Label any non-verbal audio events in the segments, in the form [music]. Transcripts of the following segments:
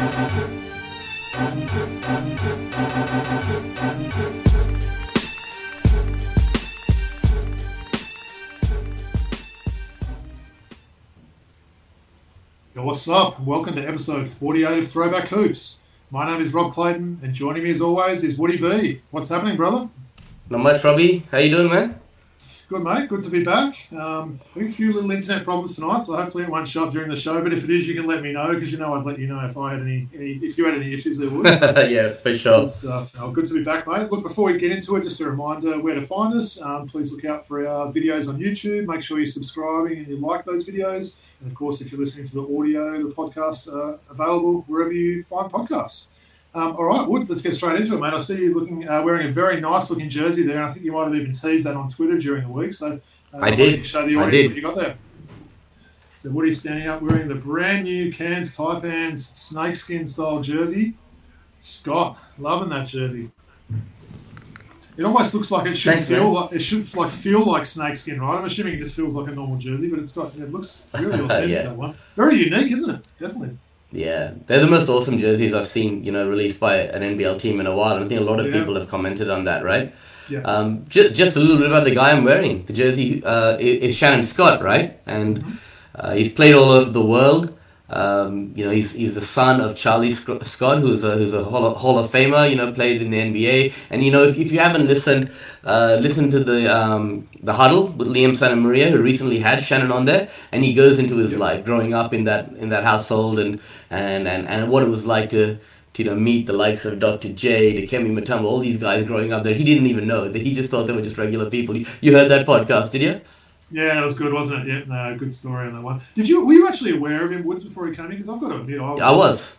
Yo, what's up? Welcome to episode 48 of Throwback Hoops. My name is Rob Clayton, and joining me as always is Woody V. What's happening, brother? Not much, Robbie. How you doing, man? Good, mate. Good to be back. Um, having a few little internet problems tonight, so hopefully it won't show up during the show. But if it is, you can let me know because you know I'd let you know if I had any, any if you had any issues there would. [laughs] yeah, for sure. Good stuff. Oh, good to be back, mate. Look, before we get into it, just a reminder where to find us. Um, please look out for our videos on YouTube. Make sure you're subscribing and you like those videos. And of course, if you're listening to the audio, the podcast are available wherever you find podcasts. Um, all right, Woods, let's get straight into it, mate. I see you looking uh, wearing a very nice looking jersey there, and I think you might have even teased that on Twitter during the week. So uh, I did. Show the I audience did. what you got there. So Woody's standing up wearing the brand new Cairns Taipans snakeskin style jersey. Scott, loving that jersey. It almost looks like it should Thanks, feel man. like it should like feel like snakeskin, right? I'm assuming it just feels like a normal jersey, but it's got it looks really [laughs] authentic Yeah. that one. Very unique, isn't it? Definitely. Yeah, they're the most awesome jerseys I've seen, you know, released by an NBL team in a while. And I think a lot of Yeah. people have commented on that, right? Yeah. Um, ju- just a little bit about the guy I'm wearing. The jersey uh, is Shannon Scott, right? And uh, he's played all over the world. Um, you know, he's, he's the son of Charlie Scott, who's a, who's a Hall of, Hall of Famer, you know, played in the NBA. And, you know, if, if you haven't listened, uh, listen to the um, the huddle with Liam Santamaria, who recently had Shannon on there, and he goes into his life growing up in that in that household and, and, and, and what it was like to, to you know, meet the likes of Dr. J, Dikembe Mutombo, all these guys growing up there. He didn't even know. that He just thought they were just regular people. You, you heard that podcast, did you? Yeah, it was good, wasn't it? Yeah, no, good story on that one. Did you were you actually aware of him Woods before he came in? Because I've got to admit, I, I was.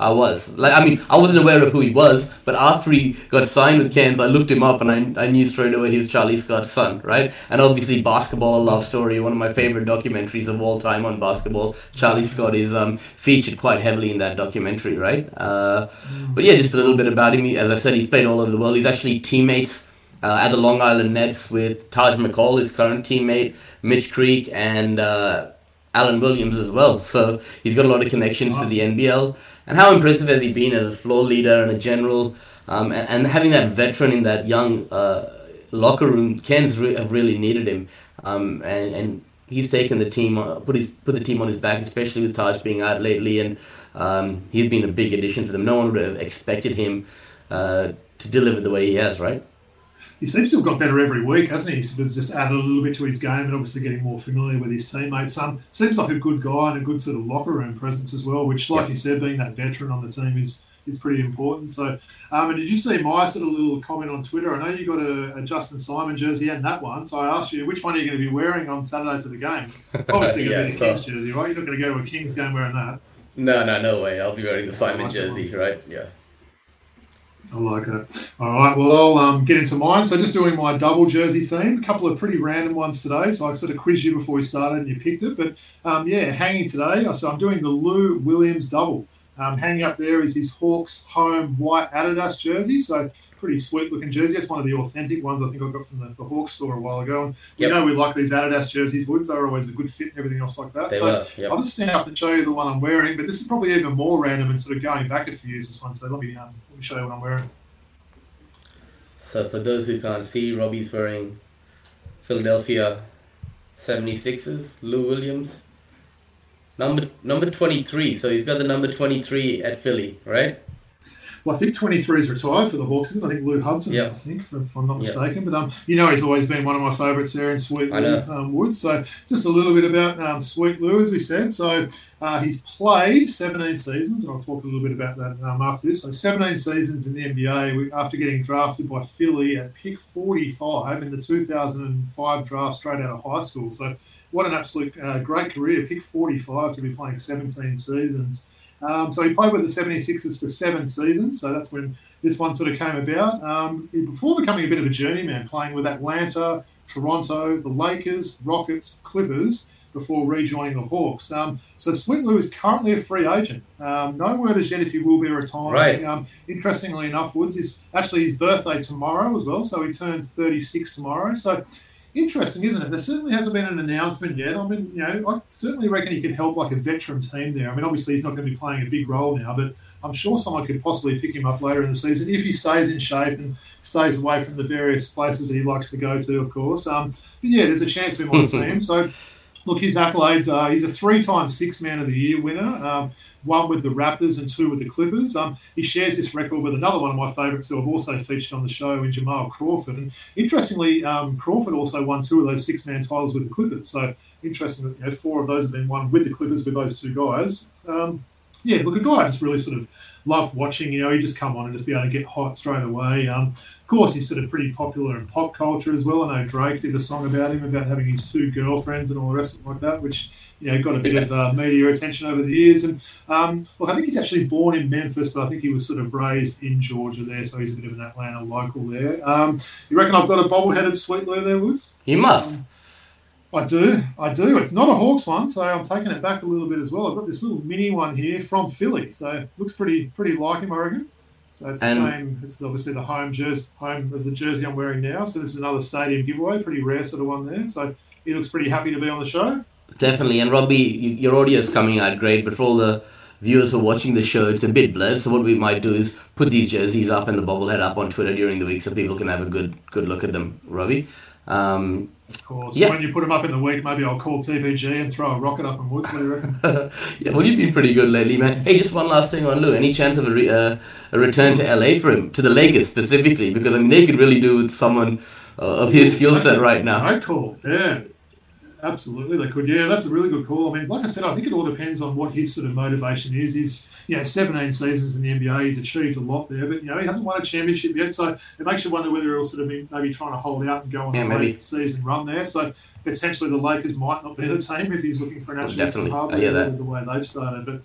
I was. Like, I mean, I wasn't aware of who he was, but after he got signed with Cairns, I looked him up and I, I knew straight away he was Charlie Scott's son, right? And obviously, Basketball, a Love Story, one of my favorite documentaries of all time on basketball. Charlie Scott is um, featured quite heavily in that documentary, right? Uh, but yeah, just a little bit about him. As I said, he's played all over the world. He's actually teammates uh, at the Long Island Nets with Taj McCall, his current teammate, Mitch Creek, and uh, Alan Williams as well. [laughs] So he's got a lot of connections to the NBL. And how impressive has he been as a floor leader and a general? Um, and, and having that veteran in that young uh, locker room, Ken's re- have really needed him. Um, and, and he's taken the team, uh, put his put the team on his back, especially with Taj being out lately. And um, he's been a big addition for them. No one would have expected him uh, to deliver the way he has, right? He seems to have got better every week, hasn't he? He's just added a little bit to his game and obviously getting more familiar with his teammates. Um, seems like a good guy and a good sort of locker room presence as well, which, like Yeah. you said, being that veteran on the team is is pretty important. So, um, and did you see my sort of little comment on Twitter? I know you got a, a Justin Simon jersey and that one, so I asked you which one are you going to be wearing on Saturday for the game? [laughs] Obviously, going to Yeah, be the Kings jersey, right? You're not going to go to a Kings game wearing that. No, no, no way. I'll be wearing the Simon jersey, right? Yeah. I like that. All right, well, I'll um, get into mine. So, just doing my double jersey theme. A couple of pretty random ones today. So, I sort of quizzed you before we started and you picked it. But um, yeah, hanging today. So, I'm doing the Lou Williams double. Um, hanging up there is his Hawks home white Adidas jersey. So, pretty sweet looking jersey. That's one of the authentic ones I think I got from the, the Hawks store a while ago. And Yep. you know, we like these Adidas jerseys, Woods. They're always a good fit and everything else like that. They so, were. Yep. I'll just stand up and show you the one I'm wearing. But this is probably even more random and sort of going back a few years, this one. So, let me, um, let me show you what I'm wearing. So for those who can't see, Robbie's wearing Philadelphia 76ers, Lou Williams. Number number 23. So he's got the number 23 at Philly, right? Well, I think 23 is retired for the Hawks. I think Lou Hudson, Yeah. I think, if, if I'm not Yeah. mistaken. But um, you know, he's always been one of my favourites there in Sweet Lou um, Woods. So just a little bit about um, Sweet Lou, as we said. So uh, he's played 17 seasons, and I'll talk a little bit about that um, after this. So 17 seasons in the NBA we- after getting drafted by Philly at pick 45 in the 2005 draft straight out of high school. So what an absolute uh, great career. Pick 45 to be playing 17 seasons. Um, so he played with the 76ers for seven seasons. So that's when this one sort of came about. Um, before becoming a bit of a journeyman, playing with Atlanta, Toronto, the Lakers, Rockets, Clippers, before rejoining the Hawks. Um, so Sweet Lou is currently a free agent. Um, no word as yet if he will be retiring. Right. Um, interestingly enough, Woods is actually his birthday tomorrow as well. So he turns 36 tomorrow. So interesting, isn't it? There certainly hasn't been an announcement yet. I mean, you know, I certainly reckon he could help like a veteran team there. I mean, obviously he's not going to be playing a big role now, but I'm sure someone could possibly pick him up later in the season if he stays in shape and stays away from the various places that he likes to go to, of course. Um, but yeah, there's a chance we might [laughs] see him. So, look, his accolades are he's a three-time Six Man of the Year winner. Um, one with the Raptors and two with the Clippers. Um, he shares this record with another one of my favourites who I've also featured on the show in Jamal Crawford. And interestingly, um, Crawford also won two of those six man titles with the Clippers. So interesting that you know, four of those have been won with the Clippers with those two guys. Um, yeah, look, a guy I just really sort of love watching. You know, he just come on and just be able to get hot straight away. Um, course, he's sort of pretty popular in pop culture as well. I know Drake did a song about him about having his two girlfriends and all the rest of it like that, which you know got a bit of uh, media attention over the years. And um, look, I think he's actually born in Memphis, but I think he was sort of raised in Georgia there, so he's a bit of an Atlanta local there. Um, you reckon I've got a bobbleheaded Sweet Lou there, Woods? You must. Um, I do, I do. It's not a Hawks one, so I'm taking it back a little bit as well. I've got this little mini one here from Philly, so looks pretty pretty like him, I reckon. So it's the same. It's obviously the home jersey, home of the jersey I'm wearing now. So this is another stadium giveaway, pretty rare sort of one there. So he looks pretty happy to be on the show. Definitely. And Robbie, your audio is coming out great, but for all the viewers who are watching the show, it's a bit blurred. So what we might do is put these jerseys up and the bobblehead up on Twitter during the week so people can have a good good look at them, Robbie. Um, Of course. Yeah. When you put them up in the week, maybe I'll call TPG and throw a rocket up in Woods. What do you reckon? yeah, well, you've been pretty good lately, man. Hey, just one last thing on Lou. Any chance of a, re- uh, a return to LA for him, to the Lakers specifically? Because I mean, they could really do with someone uh, of his skill set right now. Great call. Yeah, absolutely. They could. Yeah, that's a really good call. I mean, like I said, I think it all depends on what his sort of motivation is. He's, you know, 17 seasons in the NBA. He's achieved a lot there, but, you know, he hasn't won a championship yet. So it makes you wonder whether he'll sort of be maybe trying to hold out and go on Yeah, a late season run there. So potentially the Lakers might not be the team if he's looking for an Oh, actual definitely. hard I hear that. with the way they've started. But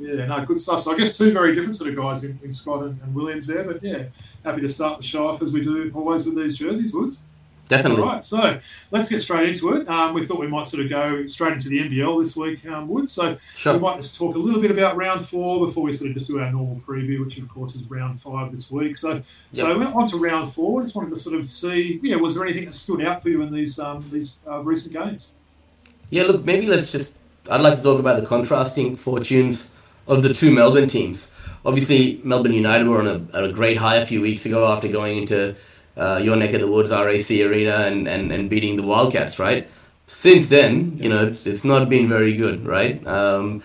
yeah, no, good stuff. So I guess two very different sort of guys in, in Scott and, and Williams there. But yeah, happy to start the show off as we do always with these jerseys, Woods. Definitely. All right, so let's get straight into it. Um, we thought we might sort of go straight into the NBL this week, um, Wood. So we might just talk a little bit about round four before we sort of just do our normal preview, which of course is round five this week. So, so we went on to round four. I Just wanted to sort of see, yeah, was there anything that stood out for you in these um, these uh, recent games? Yeah, look, maybe let's just. I'd like to talk about the contrasting fortunes of the two Melbourne teams. Obviously, Melbourne United were on a, on a great high a few weeks ago after going into uh, your neck of the woods, RAC Arena, and, and, and beating the Wildcats, right? Since then, you know, it's, it's not been very good, right? Um,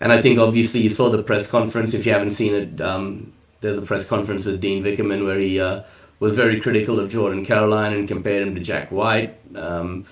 and I think obviously you saw the press conference. If you haven't seen it, um, there's a press conference with Dean Vickerman where he uh, was very critical of Jordan Caroline and compared him to Jack White. Um,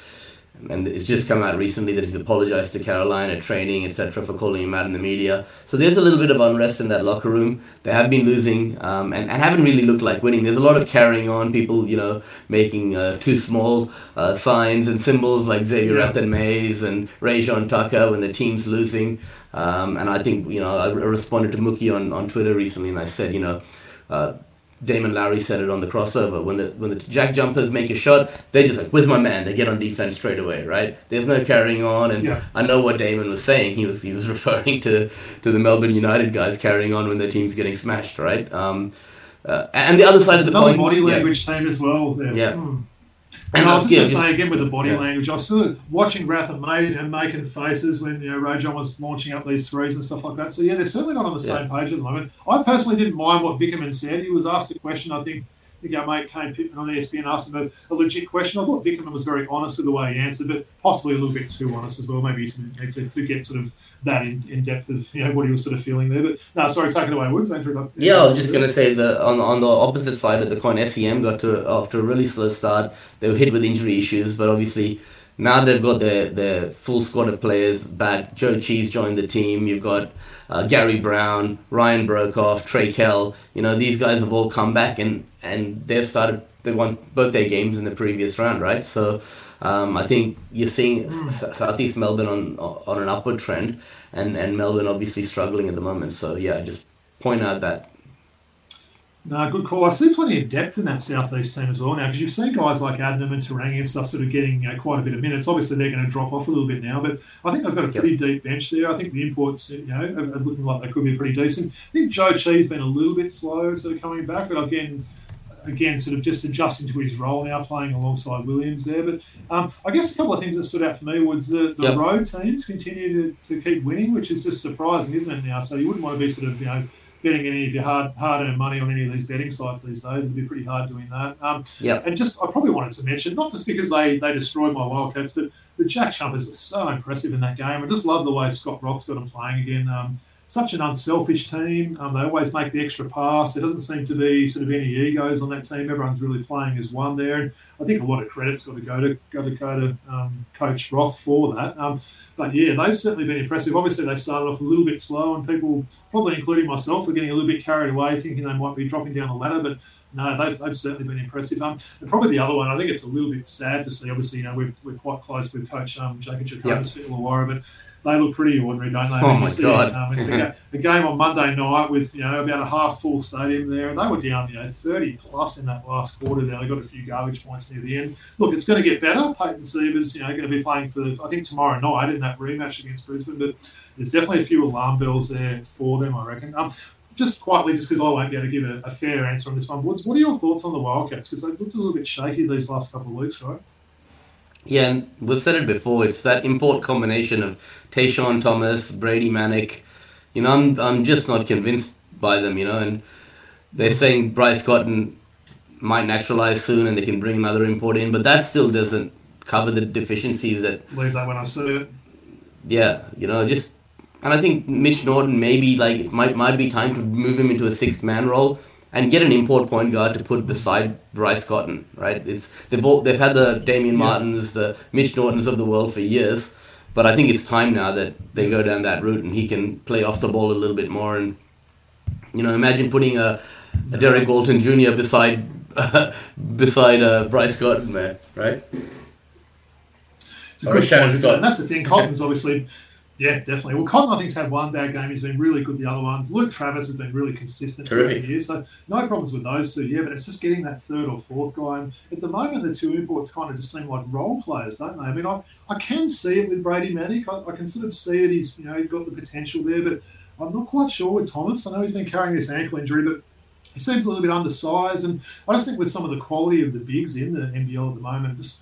and it's just come out recently that he's apologized to Caroline at training, etc., for calling him out in the media. So there's a little bit of unrest in that locker room. They have been losing um, and, and haven't really looked like winning. There's a lot of carrying on, people, you know, making uh, too small uh, signs and symbols like Xavier Yeah. Mays and Rajon Tucker when the team's losing. Um, and I think, you know, I, I responded to Mookie on, on Twitter recently and I said, you know, uh, Damon Lowry said it on the crossover. When the when the jack jumpers make a shot, they just like, "Where's my man?" They get on defense straight away, right? There's no carrying on, and Yeah. I know what Damon was saying. He was he was [laughs] referring to to the Melbourne United guys carrying on when their team's getting smashed, right? Um, uh, and the other side of the Another coin, body yeah. language team as well. There. Yeah. Hmm. And And I was just yeah, going to say again with the body yeah. language, I was sort of watching Rathan-Mayes and making faces when you know Rajon was launching up these threes and stuff like that. So yeah, they're certainly not on the same page at the moment. I personally didn't mind what Vickerman said. He was asked a question. I think. Our mate Kane Pitman on ESPN asked him a, a legit question. I thought Vickerman was very honest with the way he answered, but possibly a little bit too honest as well. Maybe he to, to get sort of that in, in depth of you know what he was sort of feeling there. But no, sorry, take it away, Woods. Andrew, Yeah, I was just gonna say that on on the opposite side of the coin, SEM got to after a really slow start. They were hit with injury issues, but obviously now they've got their their full squad of players back. Zhou Qi joined the team. You've got uh, Gary Browne, Ryan Broekhoff, Trey Kell. You know these guys have all come back and and they've started. They won both their games in the previous round, right? So. Um, I think you're seeing S- Southeast Melbourne on on an upward trend, and, and Melbourne obviously struggling at the moment. So yeah, just point out that No, good call. I see plenty of depth in that southeast team as well now because you've seen guys like Adnam and Te Rangi and stuff sort of getting you know, quite a bit of minutes. Obviously, they're going to drop off a little bit now, but I think they've got a pretty deep bench there. I think the imports, you know, are, are looking like they could be pretty decent. I think Zhou Qi's been a little bit slow sort of coming back, but again, again, sort of just adjusting to his role now, playing alongside Williams there. But um, I guess a couple of things that stood out for me was the, the Yep. road teams continue to, to keep winning, which is just surprising, isn't it? Now, so you wouldn't want to be sort of you know betting any of your hard hard earned money on any of these betting sites these days. It'd be pretty hard doing that. Um, Yep. and just I probably wanted to mention not just because they they destroyed my Wildcats, but the Jack Jumpers were so impressive in that game. I just love the way Scott Roth's got them playing again. Um, such an unselfish team. Um, they always make the extra pass. There doesn't seem to be sort of any egos on that team. Everyone's really playing as one there, and I think a lot of credit's got to go to go to go to um, Coach Roth for that. Um, but yeah, they've certainly been impressive. Obviously, they started off a little bit slow, and people, probably including myself, were getting a little bit carried away, thinking they might be dropping down the ladder. But no, they've, they've certainly been impressive. Um, and probably the other one, I think it's a little bit sad to see. Obviously, you know, we're, we're quite close with Coach um, Jacob Jackomas Yep. Illawarra, but they look pretty ordinary, don't they? Oh, my God. Um, it's a, a game on Monday night with you know about a half full stadium there, and they were down you know thirty plus in that last quarter. There, they got a few garbage points near the end. Look, it's going to get better. Peyton Siva's, you know, going to be playing for I think tomorrow night in that rematch against Brisbane, but there's definitely a few alarm bells there for them, I reckon. Um, just quietly, just because I won't be able to give a, a fair answer on this one, Woods, what are your thoughts on the Wildcats? Because they looked a little bit shaky these last couple of weeks, right? Yeah, and we've said it before. It's that import combination of TaShawn Thomas, Brady Manek. You know, I'm I'm just not convinced by them. You know, and they're saying Bryce Cotton might naturalize soon, and they can bring another import in, but that still doesn't cover the deficiencies that Leave that when I see it. yeah, you know, just and I think Mitch Norton maybe like it might might be time to move him into a sixth man role and get an import point guard to put beside Bryce Cotton, right? It's they've all, they've had the Damian Martins, the Mitch Nortons of the world for years, but I think it's time now that they go down that route and he can play off the ball a little bit more and you know, imagine putting a, a Derrick Walton Jr. beside [laughs] beside uh, Bryce Cotton, man, right? It's a Or good Shannon point. Scott. And that's the thing. Cotton's obviously, yeah, definitely. Well, Cotton, I think, has had one bad game. He's been really good the other ones. Luke Travis has been really consistent throughout Terrific. the year. So no problems with those two. Yeah, but it's just getting that third or fourth guy. And at the moment, the two imports kind of just seem like role players, don't they? I mean, I, I can see it with Brady Manek. I, I can sort of see that he's you know got the potential there, but I'm not quite sure with Thomas. I know he's been carrying this ankle injury, but he seems a little bit undersized. And I just think with some of the quality of the bigs in the NBL at the moment, just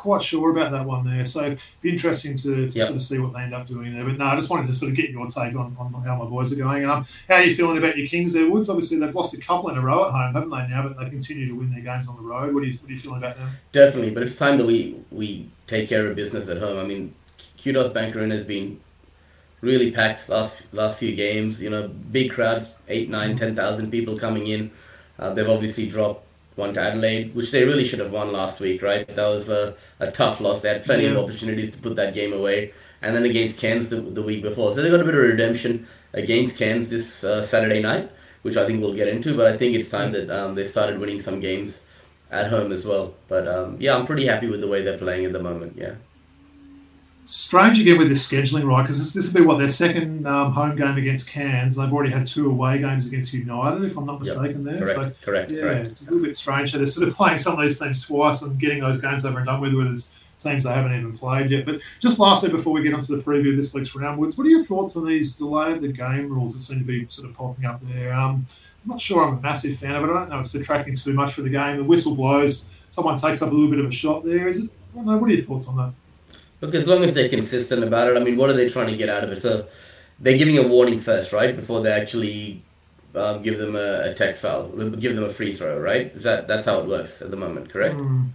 quite sure about that one there. So be interesting to, to Yep. sort of see what they end up doing there. But no, I just wanted to sort of get your take on, on how my boys are going. Um, how are you feeling about your Kings there, Woods? Obviously they've lost a couple in a row at home, haven't they now? But they continue to win their games on the road. What are you, what are you feeling about them? Definitely, but it's time that we we take care of business at home. I mean, Qudos Bank Arena has been really packed last last few games. You know, big crowds, eight, nine, ten thousand people coming in. Uh, they've obviously dropped one to Adelaide, which they really should have won last week, right? That was a, a tough loss. They had plenty of opportunities to put that game away, and then against Cairns the, the week before. So they got a bit of redemption against Cairns this uh, Saturday night, which I think we'll get into. But I think it's time that um, they started winning some games at home as well. But um, yeah, I'm pretty happy with the way they're playing at the moment. Yeah. Strange again with this scheduling, right? Because this, this will be what their second um, home game against Cairns. They've already had two away games against United, if I'm not Yep. mistaken. There, Correct. so correct. Yeah, correct. it's a little bit strange. So they're sort of playing some of these teams twice and getting those games over and done with with teams they haven't even played yet. But just lastly, before we get onto the preview of this week's round, Woods, what are your thoughts on these delay of the game rules that seem to be sort of popping up there? Um, I'm not sure I'm a massive fan of it. I don't know it's detracting too much for the game. The whistle blows, someone takes up a little bit of a shot there. Is it? I don't know. What are your thoughts on that? Look, as long as they're consistent about it, I mean, what are they trying to get out of it? So they're giving a warning first, right, before they actually um, give them a, a tech foul, give them a free throw, right? Is that that's how it works at the moment, correct? Hmm.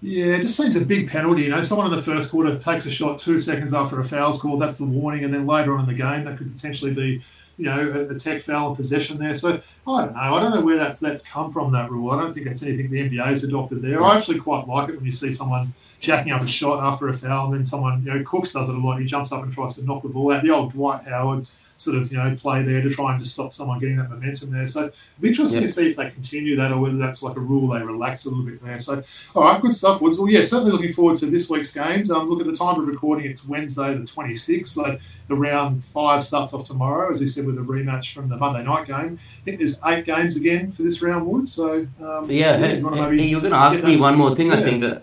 Yeah, it just seems a big penalty. You know, someone in the first quarter takes a shot two seconds after a foul's called. That's the warning, and then later on in the game, that could potentially be, you know, a, a tech foul in possession there. So I don't know. I don't know where that's that's come from that rule. I don't think that's anything the NBA's adopted there. I actually quite like it when you see someone jacking up a shot after a foul, and then someone, you know, Cooks does it a lot. He jumps up and tries to knock the ball out. The old Dwight Howard sort of, you know, play there to try and just stop someone getting that momentum there. So it'd be interesting Yeah. to see if they continue that or whether that's like a rule they relax a little bit there. So all right, good stuff, Woods. Well, yeah, certainly looking forward to this week's games. Um, look, at the time of recording, it's Wednesday, the 26th. So the round five starts off tomorrow, as we said, with a rematch from the Monday night game. I think there's eight games again for this round, Woods. So um, Yeah, hey, you you're going to ask me one more thing, I think. Uh,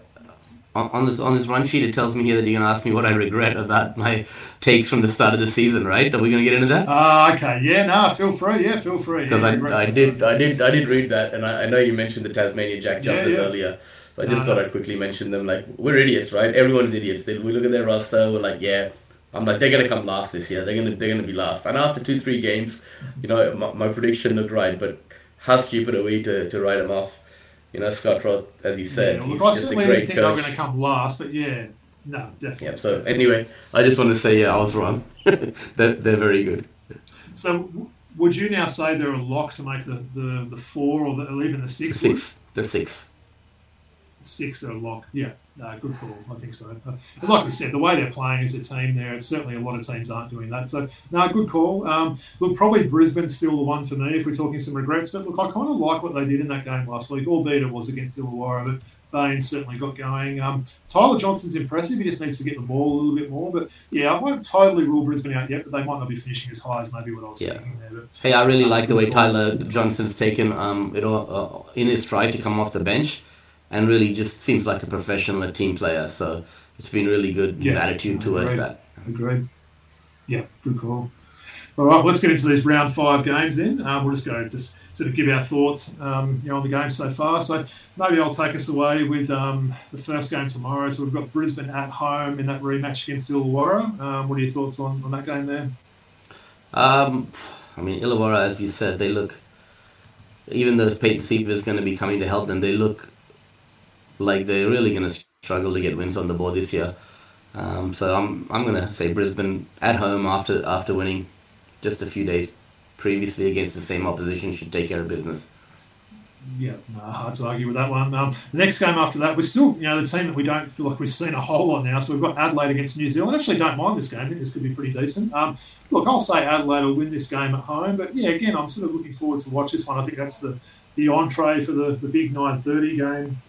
on, on this on this run sheet, it tells me here that you're going to ask me what I regret about my takes from the start of the season, right? Are we going to get into that? Uh, okay, yeah, no, feel free, yeah, feel free. Because yeah, I, I did. I did I did read that, and I, I know you mentioned the Tasmania Jack jumpers yeah. earlier. So I just No, thought. I'd quickly mention them. Like we're idiots, right? Everyone's idiots. They, we look at their roster, we're like, yeah. I'm like, they're gonna come last this year. They're gonna they're gonna be last. And after two three games, you know, my, my prediction looked right. But how stupid are we to, to write them off? You know, Scott Roth, as you said, yeah, he's look, I just a certainly didn't think they were coach. going to come last, but yeah, no, definitely. Yeah. So anyway, I just want to say, yeah, I was wrong. they're, they're very good. So, w- would you now say they're a lock to make the, the, the four or, the, or even the The six? six, the six. Six are a lock. Yeah, no, good call. I think so. Uh, but like we said, the way they're playing as a team there, it's certainly a lot of teams aren't doing that. So, no, good call. Um, look, probably Brisbane's still the one for me if we're talking some regrets. But look, I kind of like what they did in that game last week, albeit it was against Illawarra. But Bain certainly got going. Um, Tyler Johnson's impressive. He just needs to get the ball a little bit more. But yeah, I won't totally rule Brisbane out yet, but they might not be finishing as high as maybe what I was Yeah. thinking there. But Hey, I really like the way Tyler Johnson's taken um, it all, uh, in his stride to come off the bench, and really just seems like a professional and team player. So it's been really good his Yeah, attitude towards agreed. that. Agreed. Yeah, good call. All right, let's get into these round five games then. Um, we'll just go just sort of give our thoughts, um, you know, on the game so far. So maybe I'll take us away with um, the first game tomorrow. So we've got Brisbane at home in that rematch against Illawarra. Um, what are your thoughts on, on that game there? Um, I mean, Illawarra, as you said, they look. Even though Peyton Siva is going to be coming to help them, they look like they're really going to struggle to get wins on the board this year. Um, so I'm I'm going to say Brisbane at home after after winning just a few days previously against the same opposition should take care of business. Yeah, hard to argue with that one. Um, the next game after that, we're still, you know, the team that we don't feel like we've seen a whole lot now. So we've got Adelaide against New Zealand. I actually don't mind this game. I think this could be pretty decent. Um, look, I'll say Adelaide will win this game at home. But yeah, again, I'm sort of looking forward to watch this one. I think that's the, the entree for the, the big 9.30 game.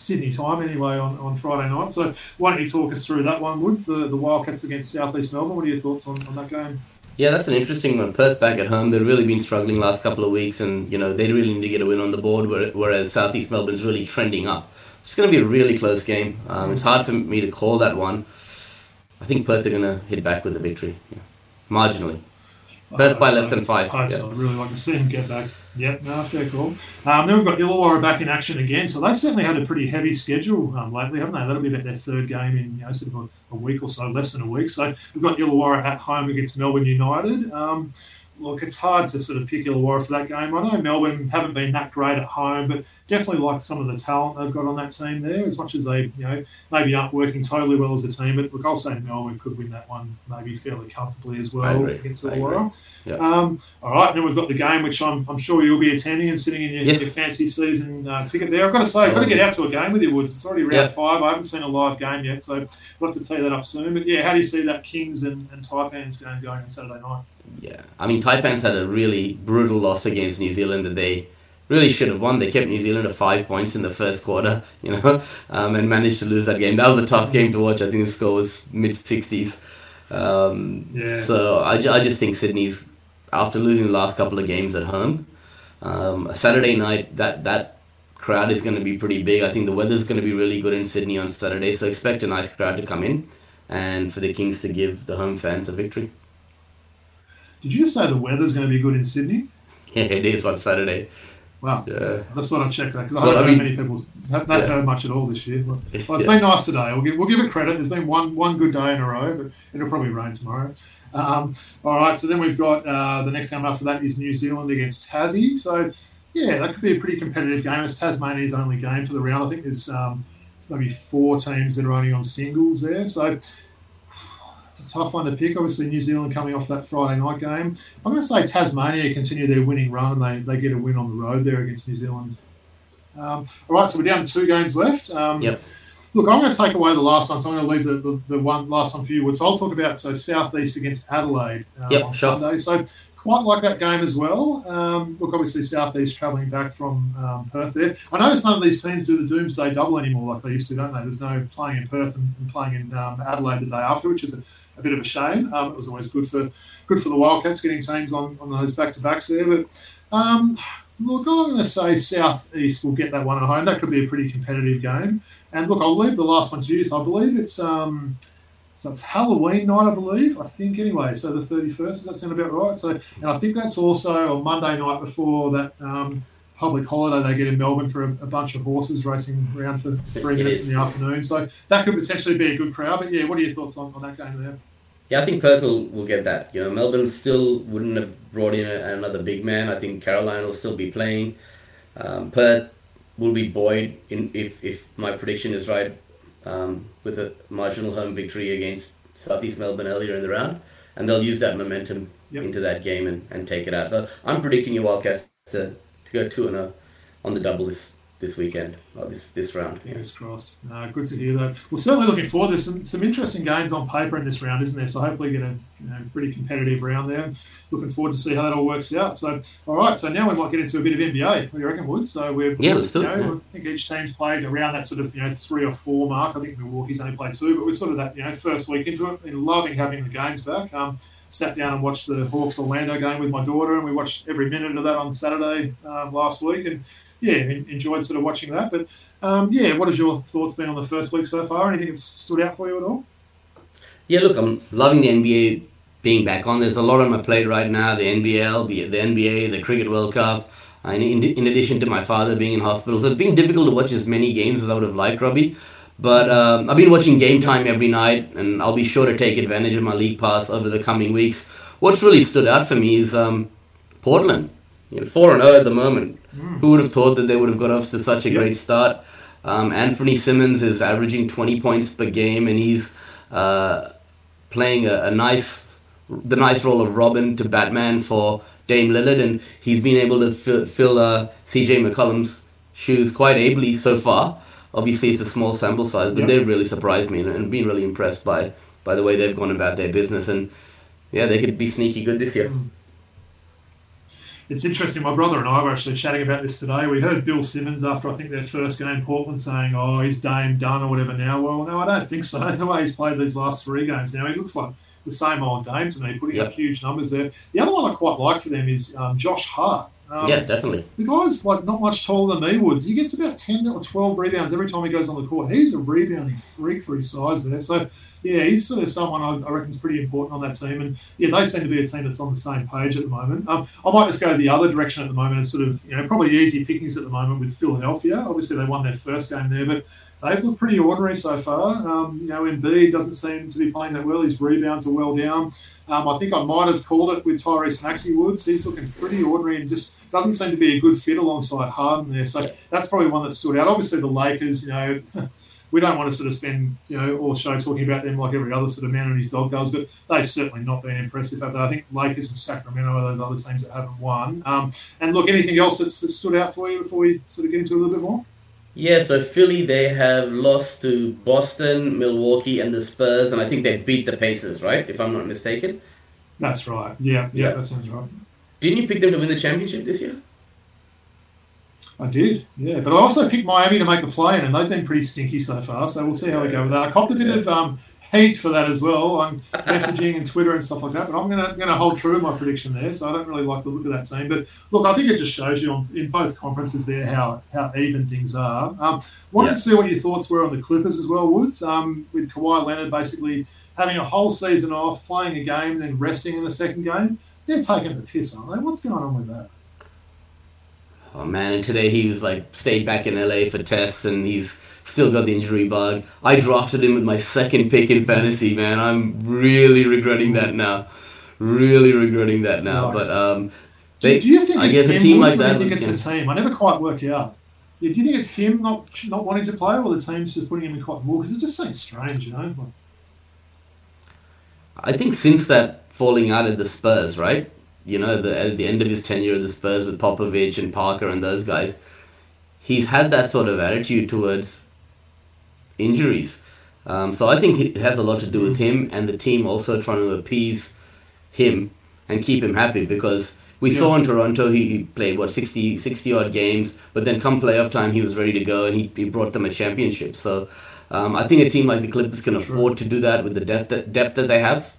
Sydney time anyway on, on Friday night. So why don't you talk us through that one, Woods? The, the Wildcats against South East Melbourne. What are your thoughts on, on that game? Yeah, that's an interesting one. Perth back at home, they've really been struggling last couple of weeks, and you know they really need to get a win on the board. where- Whereas Southeast Melbourne's really trending up. It's going to be a really close game. Um, it's hard for me to call that one. I think Perth are going to hit back with the victory, yeah. marginally. Perth by hope less than five, I yeah. so. I'd really like to see them get back. Yep, no, fair call. Um, then we've got Illawarra back in action again. So they've certainly had a pretty heavy schedule um, lately, haven't they? That'll be about their third game in you know, sort of a, a week or so, less than a week. So we've got Illawarra at home against Melbourne United. Um, look, it's hard to sort of pick Illawarra for that game. I know Melbourne haven't been that great at home, but definitely like some of the talent they've got on that team there. As much as they, you know, maybe aren't working totally well as a team, but look, I'll say Melbourne could win that one maybe fairly comfortably as well against. Illawarra. Yeah. Um, all right, then we've got the game, which I'm, I'm sure you'll be attending and sitting in your, Yes. your fancy season uh, ticket there. I've got to say, I've got to get out to a game with you, Woods. It's already round Yeah. five. I haven't seen a live game yet, so we'll have to tee that up soon. But yeah, how do you see that Kings and, and Taipans game going on Saturday night? Yeah, I mean Taipans had a really brutal loss against New Zealand that they really should have won. They kept New Zealand to five points in the first quarter, [laughs] you know, um, and managed to lose that game. That was a tough game to watch. I think the score was mid sixties. Um, Yeah. So I, I just think Sydney's after losing the last couple of games at home, um, a Saturday night that that crowd is going to be pretty big. I think the weather's going to be really good in Sydney on Saturday, so expect a nice crowd to come in, and for the Kings to give the home fans a victory. Did you just say the weather's going to be good in Sydney? Yeah, it is on Saturday. Wow. Yeah. I just thought I'd check that because I Well, haven't I mean- many people have not Yeah. heard much at all this year. But, [laughs] well, it's Yeah. been nice today. We'll give, we'll give it credit. There's been one one good day in a row, but it'll probably rain tomorrow. Um, all right, so then we've got uh, the next game after that is New Zealand against Tassie. So yeah, that could be a pretty competitive game. It's Tasmania's only game for the round. I think there's um, maybe four teams that are only on singles there. So tough one to pick. Obviously, New Zealand coming off that Friday night game. I'm going to say Tasmania continue their winning run and they, they get a win on the road there against New Zealand. Um, all right, so we're down to two games left. Um, Yep. Look, I'm going to take away the last one, so I'm going to leave the, the, the one last one for you. So I'll talk about so Southeast against Adelaide um, Yep, on sure. Sunday. So quite like that game as well. Um, look, obviously Southeast travelling back from um, Perth there. I notice none of these teams do the Doomsday double anymore like they used to, don't they? There's no playing in Perth and, and playing in um, Adelaide the day after, which is a, a bit of a shame. Um, it was always good for good for the Wildcats getting teams on, on those back to backs there, but. Um, look, I'm going to say Southeast will get that one at home. That could be a pretty competitive game. And look, I'll leave the last one to you. So I believe it's um, so it's Halloween night, I believe. I think anyway. So the 31st. Does that sound about right? So and I think that's also on Monday night before that um, public holiday they get in Melbourne for a, a bunch of horses racing around for three minutes in the afternoon. So that could potentially be a good crowd. But yeah, what are your thoughts on, on that game there? Yeah, I think Perth will, will get that. You know, Melbourne still wouldn't have brought in a, another big man. I think Caroline will still be playing. Um, Perth will be buoyed in if, if my prediction is right um, with a marginal home victory against Southeast Melbourne earlier in the round, and they'll use that momentum yep. into that game and, and take it out. So I'm predicting your Wildcats to, to go two and a on the double this this weekend or this this round. Fingers crossed. Uh, good to hear that. We're certainly looking forward. There's some, some interesting games on paper in this round, isn't there? So hopefully get a you know, pretty competitive round there. Looking forward to see how that all works out. So all right, so now we might get into a bit of NBA. What do you reckon, Wood? So we're yeah, let's do it. Know, I think each team's played around that sort of you know three or four mark. I think Milwaukee's only played two, but we're sort of that you know first week into it. Been loving having the games back. Um, sat down and watched the Hawks Orlando game with my daughter, and we watched every minute of that on Saturday um, last week, and yeah, enjoyed sort of watching that. But um, yeah, what has your thoughts been on the first week so far? Anything that's stood out for you at all? Yeah, look, I'm loving the NBA being back on. There's a lot on my plate right now: the NBL, the, NBA, the Cricket World Cup. Uh, in, in, addition to my father being in hospital, so it's been difficult to watch as many games as I would have liked, Robbie. But um, I've been watching Game Time every night, and I'll be sure to take advantage of my league pass over the coming weeks. What's really stood out for me is um, Portland. You know, four and zero oh at the moment. Mm. Who would have thought that they would have got off to such a yep. great start? Um, Anthony Simons is averaging 20 points per game, and he's uh, playing a, a, nice, the nice role of Robin to Batman for Dame Lillard, and he's been able to fill, fill uh, CJ McCollum's shoes quite ably so far. Obviously, it's a small sample size, but yep. they've really surprised me and, and been really impressed by by the way they've gone about their business. And yeah, they could be sneaky good this year. Mm it's interesting. My brother and I were actually chatting about this today. We heard Bill Simmons after I think their first game, in Portland, saying, "Oh, he's Dame done or whatever." Now, well, no, I don't think so. [laughs] The way he's played these last three games now, he looks like the same old Dame to me, putting yep. up huge numbers there. The other one I quite like for them is um, Josh Hart. Um, yeah, definitely. The guy's like not much taller than me, Woods. He gets about ten or twelve rebounds every time he goes on the court. He's a rebounding freak for his size there. So yeah, he's sort of someone I, I reckon is pretty important on that team. And yeah, they seem to be a team that's on the same page at the moment. Um, I might just go the other direction at the moment and sort of, you know, probably easy pickings at the moment with Philadelphia. Obviously, they won their first game there, but they've looked pretty ordinary so far. Um, you know, Embiid doesn't seem to be playing that well. His rebounds are well down. Um, I think I might have called it with Tyrese Maxey Woods. He's looking pretty ordinary and just doesn't seem to be a good fit alongside Harden there. So that's probably one that stood out. Obviously, the Lakers, you know. [laughs] we don't want to sort of spend, you know, all show talking about them like every other sort of man and his dog does, but they've certainly not been impressive. I think Lakers and Sacramento are those other teams that haven't won. Um, and look, anything else that's, that's stood out for you before we sort of get into a little bit more? Yeah, so Philly, they have lost to Boston, Milwaukee, and the Spurs, and I think they beat the Pacers, right? If I'm not mistaken. That's right. Yeah, yeah, yeah. that sounds right. Didn't you pick them to win the championship this year? I did, yeah. But I also picked Miami to make the play in, and they've been pretty stinky so far. So we'll see how we go with that. I copped a bit of um, hate for that as well on messaging and Twitter and stuff like that. But I'm gonna gonna hold true to my prediction there. So I don't really like the look of that team. But look, I think it just shows you on, in both conferences there how how even things are. Um, wanted yeah. to see what your thoughts were on the Clippers as well, Woods. Um, with Kawhi Leonard basically having a whole season off, playing a game, then resting in the second game. They're taking the piss, aren't they? What's going on with that? Oh man, and today he was like stayed back in LA for tests and he's still got the injury bug. I drafted him with my second pick in fantasy, man. I'm really regretting that now. Really regretting that now. Nice. But um they, do, you think I it's guess a team like that. I think it's yeah. the team. I never quite work out. Yeah, do you think it's him not not wanting to play, or the team's just putting him in quite more? Because it just seems strange, you know. Like, I think since that falling out of the Spurs, right? You know, the, at the end of his tenure at the Spurs with Popovich and Parker and those guys, he's had that sort of attitude towards injuries. Um, so I think it has a lot to do with him and the team also trying to appease him and keep him happy because we yeah. saw in Toronto he, he, played what 60, 60 odd games, but then come playoff time he was ready to go and he, he brought them a championship. So um, I think a team like the Clippers can afford to do that with the depth that, depth that they have.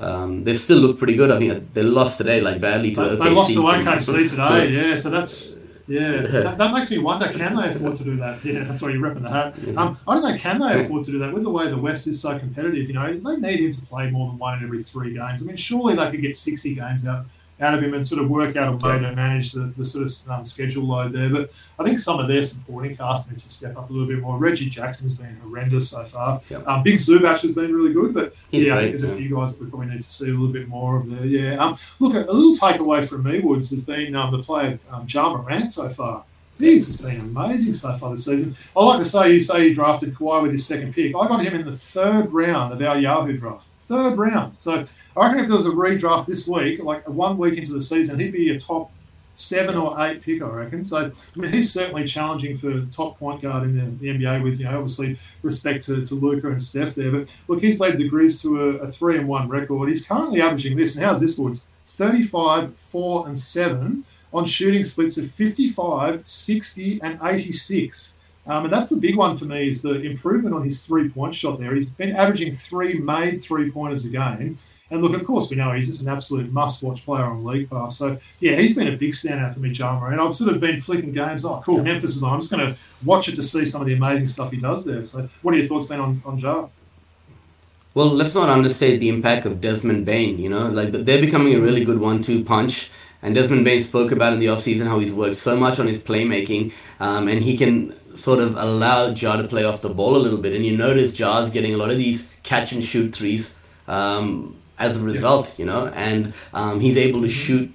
Um, they still look pretty good. I mean, they lost today like badly to they, OKC. They lost to OKC today, yeah. So that's Yeah, that, that, makes me wonder: Can they afford to do that? Yeah, that's why you're repping the hat. Um, I don't know. Can they afford to do that with the way the West is so competitive? You know, they need him to play more than one in every three games. I mean, surely they could get 60 games out out of him and sort of work out a way to manage the, the sort of um, schedule load there. But I think some of their supporting cast needs to step up a little bit more. Reggie Jackson's been horrendous so far. Yep. Um, Big Zubac has been really good, but He's yeah, great, I think there's yeah. a few guys that we probably need to see a little bit more of there. Yeah. Um, look, a, a, little takeaway from me, Woods, has been um, the play of um, Ja Morant so far. He's has been amazing so far this season. I like to say you say you drafted Kawhi with his second pick. I got him in the third round of our Yahoo draft. Third round. So I reckon if there was a redraft this week, like one week into the season, he'd be a top seven or eight pick, I reckon. So, I mean, he's certainly challenging for top point guard in the, the NBA with, you know, obviously respect to, to Luka and Steph there. But look, he's led the Grizz to a, a three and one record. He's currently averaging this, and how's this, Woods? 35, 4 and 7 on shooting splits of 55, 60, and 86. Um, and that's the big one for me is the improvement on his three point shot there. He's been averaging three made three pointers a game. And look, of course, we know he's just an absolute must-watch player on League Pass. So yeah, he's been a big standout for me, Jarmer. And I've sort of been flicking games. Oh, cool, Memphis is on. I'm just going to watch it to see some of the amazing stuff he does there. So, what are your thoughts been on on Ja? Well, let's not understate the impact of Desmond Bane. You know, like they're becoming a really good one-two punch. And Desmond Bane spoke about in the offseason how he's worked so much on his playmaking, um, and he can sort of allow Ja to play off the ball a little bit. And you notice Ja's getting a lot of these catch and shoot threes. Um, as a result, you know, and um, he's able to shoot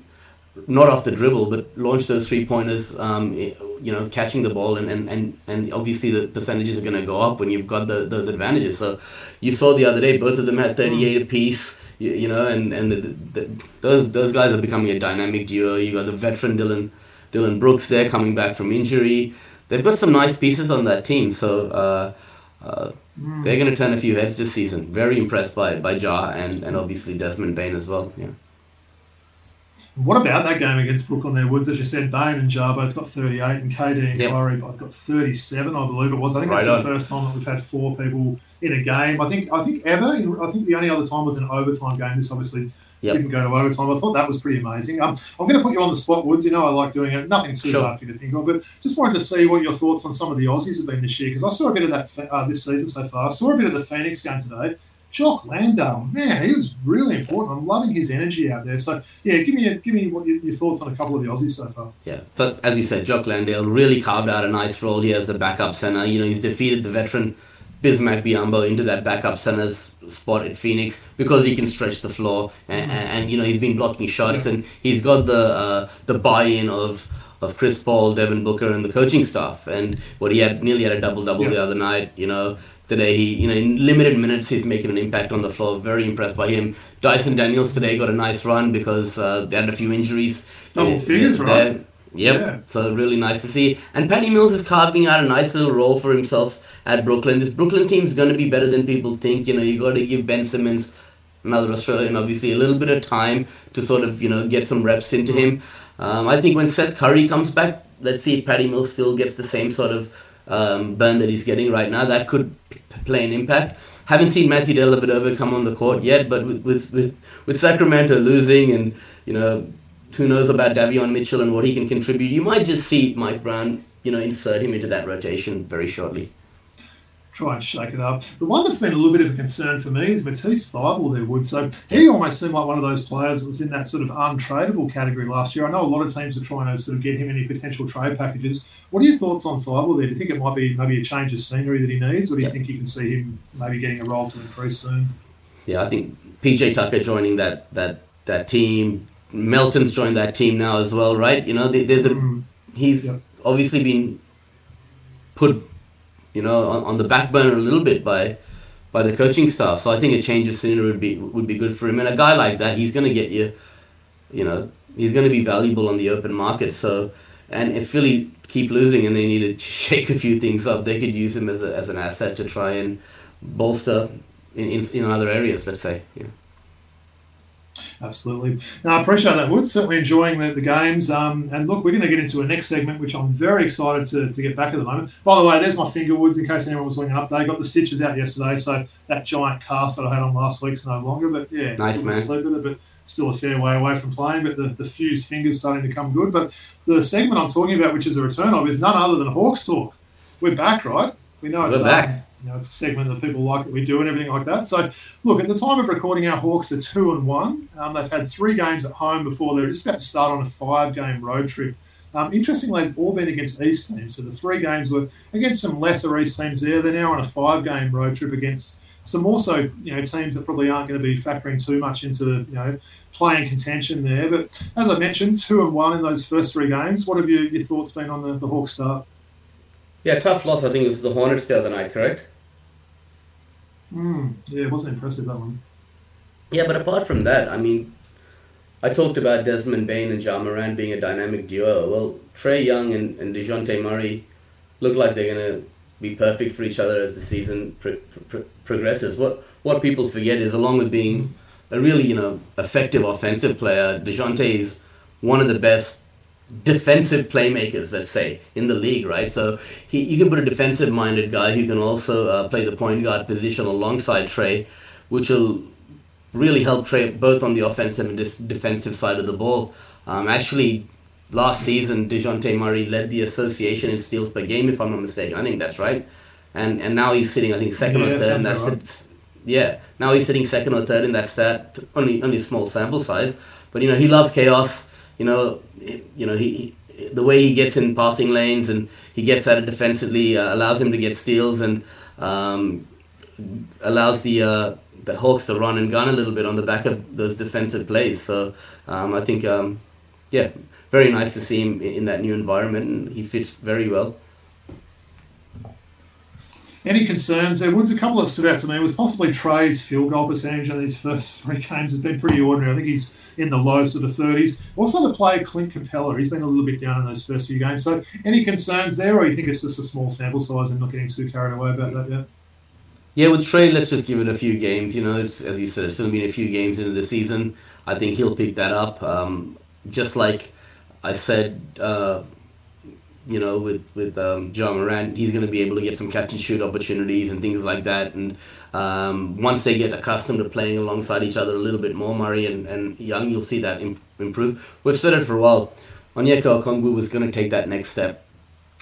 not off the dribble, but launch those three pointers, um, you know, catching the ball, and, and, and, and obviously the percentages are going to go up when you've got the, those advantages. So you saw the other day, both of them had 38 apiece, you, you know, and, and the, the, those those guys are becoming a dynamic duo. You got the veteran Dylan Dillon Brooks there coming back from injury. They've got some nice pieces on that team. So. Uh, uh, mm. They're going to turn a few heads this season. Very impressed by by Ja and, and obviously Desmond Bane as well. Yeah. What about that game against Brooklyn there, Woods? As you said, Bane and Ja both got 38 and KD and yep. Kyrie both got 37, I believe it was. I think right that's on. the first time that we've had four people in a game. I think I think ever. I think the only other time was an overtime game. This obviously Yep. Didn't go to overtime. I thought that was pretty amazing. Um, I'm going to put you on the spot, Woods. You know I like doing it. Nothing too sure. hard for you to think of, but just wanted to see what your thoughts on some of the Aussies have been this year because I saw a bit of that uh, this season so far. I saw a bit of the Phoenix game today. Jock Landale, man, he was really important. I'm loving his energy out there. So yeah, give me a, give me what your, your, thoughts on a couple of the Aussies so far. Yeah, but as you said, Jock Landale really carved out a nice role here as the backup center. You know, he's defeated the veteran Bismack Biyombo into that backup center's spot at Phoenix because he can stretch the floor and, and, and you know he's been blocking shots and he's got the uh, the buy-in of of Chris Paul, Devin Booker, and the coaching staff. And what he had nearly had a double double the other night. You know today he you know in limited minutes he's making an impact on the floor. Very impressed by him. Dyson Daniels today got a nice run because uh, they had a few injuries. Double figures, right? Yep. Yeah. So really nice to see. And Patty Mills is carving out a nice little role for himself at Brooklyn. This Brooklyn team is going to be better than people think. You know, you got to give Ben Simmons, another Australian, obviously, a little bit of time to sort of you know get some reps into him. Um, I think when Seth Curry comes back, let's see if Patty Mills still gets the same sort of um, burn that he's getting right now. That could p- play an impact. Haven't seen Matthew Dellavedova come on the court yet, but with, with, with, with Sacramento losing and you know who knows about Davion Mitchell and what he can contribute, you might just see Mike Brown, you know, insert him into that rotation very shortly try and shake it up. The one that's been a little bit of a concern for me is Matisse Thybulle there, Wood. So he almost seemed like one of those players that was in that sort of untradeable category last year. I know a lot of teams are trying to sort of get him any potential trade packages. What are your thoughts on Thybulle there? Do you think it might be maybe a change of scenery that he needs, or do you yeah. think you can see him maybe getting a role to increase soon? Yeah, I think PJ Tucker joining that that that team. Melton's joined that team now as well, right? You know, there's a mm. he's yep. obviously been put you know, on, on the back burner a little bit by by the coaching staff. So I think a change of scenery would be would be good for him. And a guy like that, he's going to get you, you know, he's going to be valuable on the open market. So, and if Philly keep losing and they need to [laughs] shake a few things up, they could use him as a, as an asset to try and bolster in in, in other areas. Let's say. Yeah. Absolutely. No, I appreciate that, Wood. Certainly enjoying the, the games. Um, and look, we're going to get into a next segment, which I'm very excited to, to get back at the moment. By the way, there's my finger woods in case anyone was looking up. They got the stitches out yesterday, so that giant cast that I had on last week's no longer. But yeah, nice man. Sleep with it, but still a fair way away from playing, but the, the fused fingers starting to come good. But the segment I'm talking about, which is the return of, is none other than Hawks Talk. We're back, right? We know it's We're back. Um, know, it's a segment that people like that we do and everything like that. So, look, at the time of recording, our Hawks are two and one. Um, they've had three games at home before they're just about to start on a five-game road trip. Um, interestingly, they've all been against East teams. So the three games were against some lesser East teams there. They're now on a five-game road trip against some also you know teams that probably aren't going to be factoring too much into you know playing contention there. But as I mentioned, two and one in those first three games. What have you, your thoughts been on the, the Hawks start? Yeah, tough loss. I think it was the Hornets the other night, correct? Mm, yeah, it wasn't impressive that one. Yeah, but apart from that, I mean, I talked about Desmond Bane and Ja Morant being a dynamic duo. Well, Trae Young and, and Dejounte Murray look like they're going to be perfect for each other as the season pro- pro- progresses. What what people forget is, along with being a really you know effective offensive player, Dejounte is one of the best defensive playmakers, let's say, in the league, right? So he, you can put a defensive-minded guy who can also uh, play the point guard position alongside Trae, which will really help Trae both on the offensive and dis- defensive side of the ball. Um, actually, last season, Dejounte Murray led the association in steals per game, if I'm not mistaken. I think that's right. And and now he's sitting, I think, second yeah, or third. And that's right. yeah. Now he's sitting second or third in that stat. Only only small sample size, but you know he loves chaos. You know, you know he, he the way he gets in passing lanes and he gets at it defensively uh, allows him to get steals and um, allows the uh, the Hawks to run and gun a little bit on the back of those defensive plays. So um, I think, um, yeah, very nice to see him in that new environment, and he fits very well. Any concerns? There was a couple that stood out to me. It was possibly Trae's field goal percentage in these first [laughs] three games has been pretty ordinary. I think he's in the low sort of 30s. Also, the player Clint Capela, he's been a little bit down in those first few games. So, any concerns there, or you think it's just a small sample size and not getting too carried away about that yet? Yeah, with Trey, let's just give it a few games. You know, as you said, it's only been a few games into the season. I think he'll pick that up. Um, just like I said, uh, you know, with with um, Ja Morant, he's going to be able to get some catch and shoot opportunities and things like that. And um, once they get accustomed to playing alongside each other a little bit more, Murray and, and Young, you'll see that imp- improve. We've said it for a while. Onyeka Okongwu was going to take that next step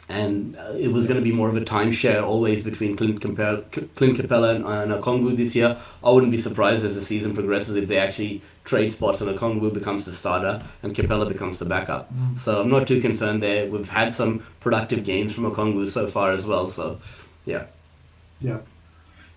and uh, it was going to be more of a timeshare always between Clint, Capela, Clint Capela and, and Okongwu this year. I wouldn't be surprised as the season progresses if they actually trade spots and Okongwu becomes the starter and Capela becomes the backup. Mm. So I'm not too concerned there. We've had some productive games from Okongwu so far as well. So, yeah. Yeah.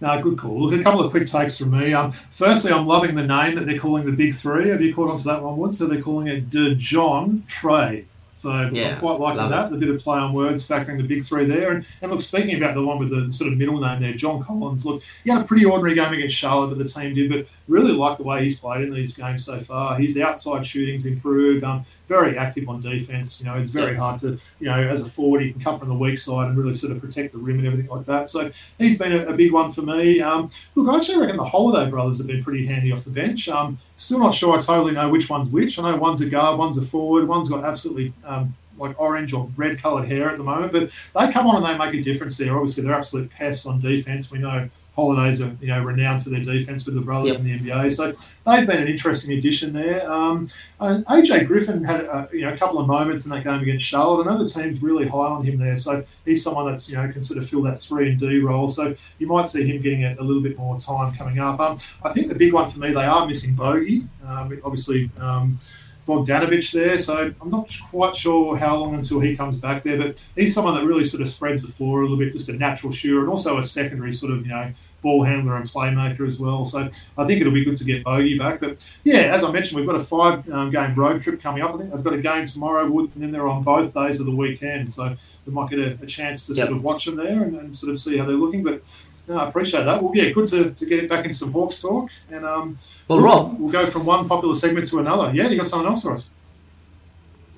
No, good call. Look, a couple of quick takes from me. Um, firstly, I'm loving the name that they're calling the Big Three. Have you caught on to that one once? So they're calling it De John Trae. So yeah, I'm quite liking that. It. The bit of play on words, factoring the big three there. And, and look, speaking about the one with the sort of middle name there, John Collins, look, he had a pretty ordinary game against Charlotte, but the team did. But really like the way he's played in these games so far. His outside shooting's improved. Um, very active on defense. You know, it's very hard to, you know, as a forward, he can come from the weak side and really sort of protect the rim and everything like that. So he's been a, a big one for me. Um, look, I actually reckon the Holiday brothers have been pretty handy off the bench. Um, still not sure I totally know which one's which. I know one's a guard, one's a forward, one's got absolutely um, like orange or red coloured hair at the moment, but they come on and they make a difference there. Obviously, they're absolute pests on defence. We know Holidays are you know renowned for their defence with the brothers yep. in the NBA, so they've been an interesting addition there. Um, and AJ Griffin had a, you know a couple of moments in that game against Charlotte. I know the team's really high on him there, so he's someone that's you know can sort of fill that three and D role. So you might see him getting a, a little bit more time coming up. Um, I think the big one for me, they are missing Bogey. Um, obviously. Um, Bogdanovic there, so I'm not quite sure how long until he comes back there, but he's someone that really sort of spreads the floor a little bit, just a natural shooter, and also a secondary sort of, you know, ball handler and playmaker as well. So I think it'll be good to get Bogey back. But yeah, as I mentioned, we've got a five um, game road trip coming up. I think I've got a game tomorrow, Woods, and then they're on both days of the weekend. So we might get a, a chance to yep. sort of watch them there and, and, sort of see how they're looking. But no, I appreciate that. Well, yeah, good to, to get it back into some Hawks talk. And um, well, Rob, we'll go from one popular segment to another. Yeah, you got something else for us?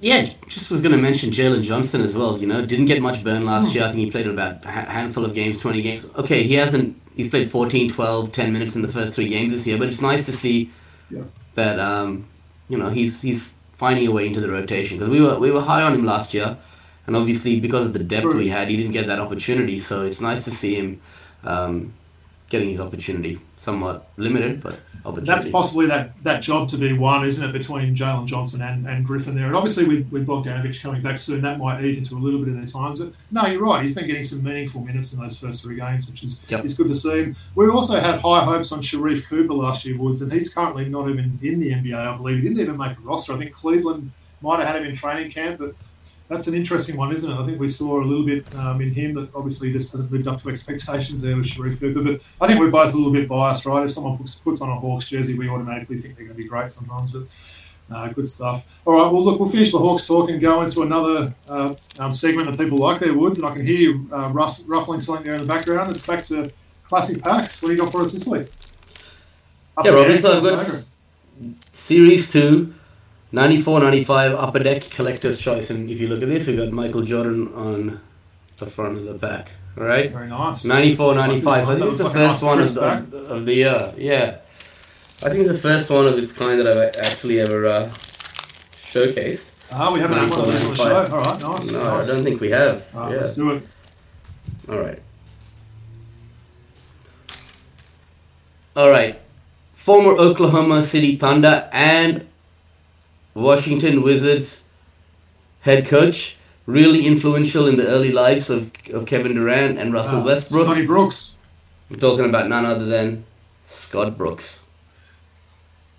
Yeah, just was going to mention Jalen Johnson as well. You know, didn't get much burn last year. I think he played about a handful of games, 20 games. Okay, he hasn't, he's played 14, 12, 10 minutes in the first three games this year, but it's nice to see yeah. that, um, you know, he's he's finding a way into the rotation because we were, we were high on him last year. And obviously, because of the depth True. we had, he didn't get that opportunity. So it's nice to see him, um, getting his opportunity. Somewhat limited, but opportunity. That's possibly that, that job to be won, isn't it, between Jalen Johnson and, and Griffin there. And obviously, with, with Bogdanovic coming back soon, that might eat into a little bit of their times. But no, you're right. He's been getting some meaningful minutes in those first three games, which is Yep. is good to see. We also had high hopes on Sharife Cooper last year, Woods, and he's currently not even in the NBA, I believe. He didn't even make a roster. I think Cleveland might have had him in training camp, but that's an interesting one, isn't it? I think we saw a little bit um, in him that obviously just hasn't lived up to expectations there with Sharife Cooper. But I think we're both a little bit biased, right? If someone puts, puts on a Hawks jersey, we automatically think they're going to be great sometimes. But no, good stuff. All right, well, look, we'll finish the Hawks talk and go into another uh, um, segment that people like there, Woods. And I can hear you uh, rus- ruffling something there in the background. It's back to classic packs. What do you got for us this week? Up Yeah, Robbie, so I've got. Series 2, 94 95 Upper Deck Collector's Choice. And if you look at this, we've got Michael Jordan on the front of the pack. All right? Very nice. 94 95. So I think it's the like first nice one of, crisp of, of the year. Yeah. I think it's the first one of its kind that I've actually ever uh, showcased. Ah, we haven't had one of these on the show. All right, nice. No, nice. I don't think we have. Right, yeah. let's do it. All right. All right. Former Oklahoma City Thunder and Washington Wizards head coach, really influential in the early lives of, of Kevin Durant and Russell Ah, Westbrook. Scotty Brooks. We're talking about none other than Scott Brooks.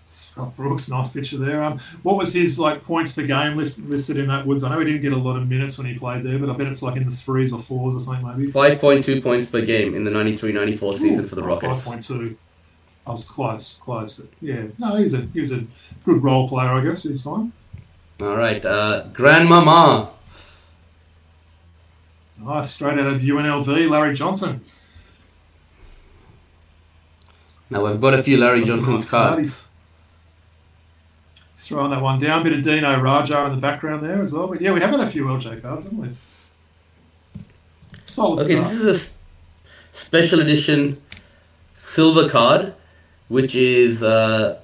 Scott Brooks, nice picture there. Um, what was his like points per game lift, listed in that Woods? I know he didn't get a lot of minutes when he played there, but I bet it's like in the threes or fours or something maybe. 5.2 points per game in the 93-94 season Ooh, for the Rockets. 5.2. I was close, close, but yeah, no, he was a he was a good role player, I guess. His time. All right. Uh, Grandmama. Nice, straight out of UNLV, Larry Johnson. Now we've got a few Larry That's a Johnson's nice cards. He's throwing that one down. Bit of Dino Radja in the background there as well. But yeah, we have had a few LJ cards, haven't we? Solid Okay, start. this is a special edition silver card, which is uh,